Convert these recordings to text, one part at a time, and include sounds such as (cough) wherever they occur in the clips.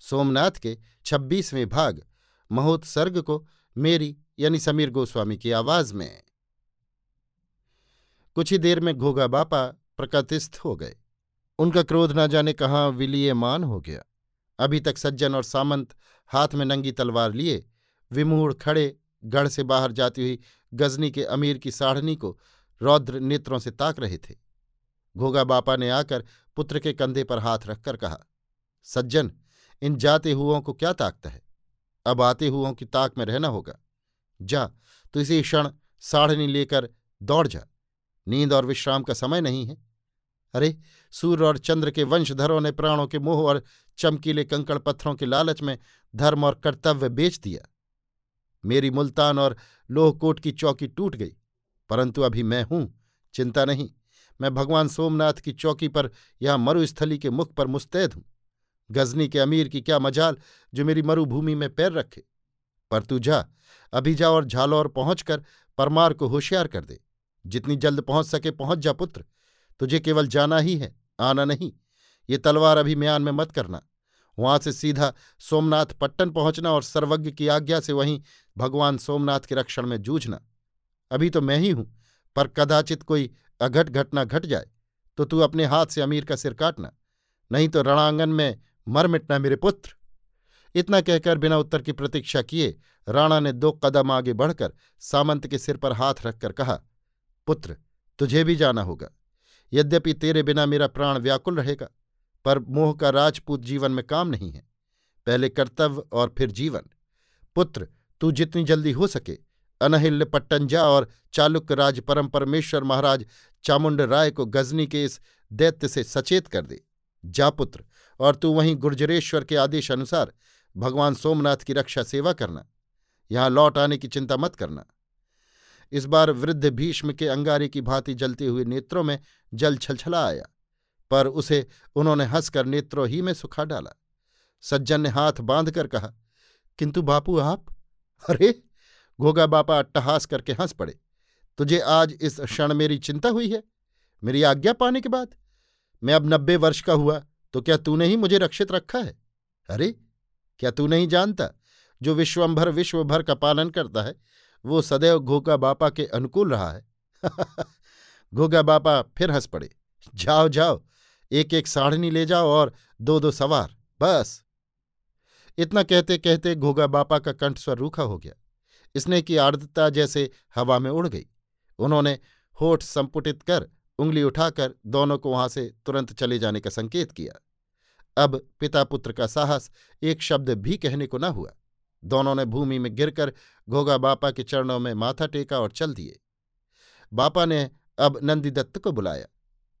सोमनाथ के छब्बीसवें भाग, महोत्सर्ग को मेरी यानी समीर गोस्वामी की आवाज़ में। कुछ ही देर में घोगा बापा प्रकतिस्थ हो गए। उनका क्रोध न जाने कहाँ विलीयमान हो गया। अभी तक सज्जन और सामंत हाथ में नंगी तलवार लिए, विमूढ़ खड़े, गढ़ से बाहर जाती हुई गजनी के अमीर की साढ़नी को रौद्र नेत्रों से ताक रहे थे। घोगा बापा ने आकर पुत्र के कंधे पर हाथ रखकर कहा, सज्जन इन जाते हुओं को क्या ताकता है? अब आते हुओं की ताक में रहना होगा। जा तो इसी क्षण साढ़नी लेकर दौड़ जा। नींद और विश्राम का समय नहीं है। अरे, सूर्य और चंद्र के वंशधरों ने प्राणों के मोह और चमकीले कंकड़ पत्थरों के लालच में धर्म और कर्तव्य बेच दिया। मेरी मुल्तान और लोहकोट की चौकी टूट गई, परंतु अभी मैं हूँ, चिंता नहीं। मैं भगवान सोमनाथ की चौकी पर, यहाँ मरुस्थली के मुख पर मुस्तैद हूँ। गजनी के अमीर की क्या मजाल जो मेरी मरुभूमि में पैर रखे। पर तू जा, अभी जा और झालौर पहुंचकर परमार को होशियार कर दे। जितनी जल्द पहुँच सके पहुँच जा पुत्र, तुझे केवल जाना ही है, आना नहीं। ये तलवार अभी म्यान में मत करना। वहाँ से सीधा सोमनाथ पट्टन पहुँचना और सर्वज्ञ की आज्ञा से वहीं भगवान सोमनाथ के रक्षण में जूझना। अभी तो मैं ही हूँ, पर कदाचित कोई अघट घटना घट जाए तो तू अपने हाथ से अमीर का सिर काटना। नहीं तो रणांगन में मर मिटना मेरे पुत्र। इतना कहकर बिना उत्तर की प्रतीक्षा किए राणा ने दो कदम आगे बढ़कर सामंत के सिर पर हाथ रखकर कहा, पुत्र, तुझे भी जाना होगा। यद्यपि तेरे बिना मेरा प्राण व्याकुल रहेगा, पर मोह का राजपूत जीवन में काम नहीं है। पहले कर्तव्य और फिर जीवन। पुत्र, तू जितनी जल्दी हो सके, अनहिल्य पट्टंजा और चालुक्य राज परम परमेश्वर महाराज चामुंड राय को गजनी के इस दैत्य से सचेत कर दे। जा पुत्र और तू वहीं गुर्जरेश्वर के आदेश अनुसार भगवान सोमनाथ की रक्षा सेवा करना। यहाँ लौट आने की चिंता मत करना। इस बार वृद्ध भीष्म के अंगारे की भांति जलते हुए नेत्रों में जल छलछला आया, पर उसे उन्होंने हंसकर नेत्रों ही में सुखा डाला। सज्जन ने हाथ बांधकर कहा, किंतु बापू आप? अरे, घोगा बापा अट्टहास करके हंस पड़े। तुझे आज इस क्षण मेरी चिंता हुई है। मेरी आज्ञा पाने के बाद। मैं अब नब्बे वर्ष का हुआ तो क्या तूने ही मुझे रक्षित रखा है? अरे, क्या तू नहीं जानता, जो विश्वंभर विश्व भर का पालन करता है, वो सदैव घोगा बापा के अनुकूल रहा है। (laughs) घोगा बापा फिर हंस पड़े। जाओ जाओ एक एक साढ़नी ले जाओ और दो दो सवार, बस। इतना कहते कहते घोगा बापा का कंठस्वर रूखा हो गया। इसने की आर्द्रता जैसे हवा में उड़ गई। उन्होंने होठ संपुटित कर उंगली उठाकर दोनों को वहाँ से तुरंत चले जाने का संकेत किया। अब पिता पुत्र का साहस एक शब्द भी कहने को न हुआ। दोनों ने भूमि में गिरकर घोगा बापा के चरणों में माथा टेका और चल दिए। बापा ने अब नंदीदत्त को बुलाया।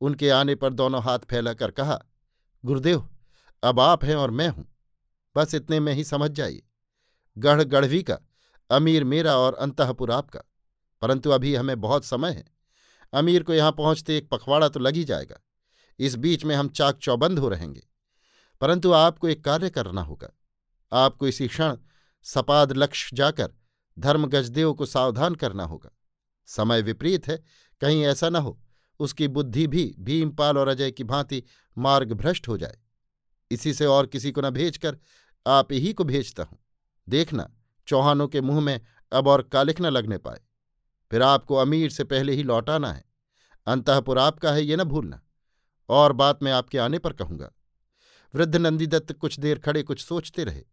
उनके आने पर दोनों हाथ फैलाकर कहा, गुरुदेव, अब आप हैं और मैं हूँ। बस इतने में ही समझ जाइए। गढ़ गढ़वी का, अमीर मेरा और अंतपुर आपका। परंतु अभी हमें बहुत समय है। अमीर को यहाँ पहुँचते एक पखवाड़ा तो लग ही जाएगा। इस बीच में हम चाक चौबंद हो रहेंगे। परंतु आपको एक कार्य करना होगा। आपको इसी क्षण सपाद लक्ष्य जाकर धर्मगजदेव को सावधान करना होगा। समय विपरीत है, कहीं ऐसा न हो, उसकी बुद्धि भी भीमपाल और अजय की भांति मार्ग भ्रष्ट हो जाए। इसी से और किसी को न भेजकर आप ही को भेजता हूँ। देखना, चौहानों के मुँह में अब और कालिख न लगने पाए। फिर आपको अमीर से पहले ही लौटाना है। अंतपुर आपका है, ये न भूलना। और बात मैं आपके आने पर कहूँगा। वृद्ध नंदीदत्त कुछ देर खड़े कुछ सोचते रहे।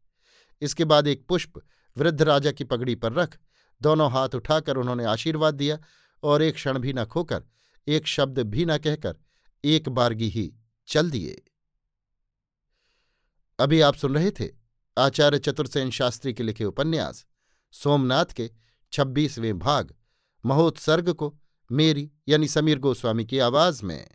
इसके बाद एक पुष्प वृद्ध राजा की पगड़ी पर रख, दोनों हाथ उठाकर उन्होंने आशीर्वाद दिया और एक क्षण भी न खोकर, एक शब्द भी न कहकर, एक बारगी ही चल दिए। अभी आप सुन रहे थे आचार्य चतुर्सेन शास्त्री के लिखे उपन्यास, सोमनाथ के छब्बीसवें भाग। महोत्सर्ग को मेरी यानी समीर गोस्वामी की आवाज़ में।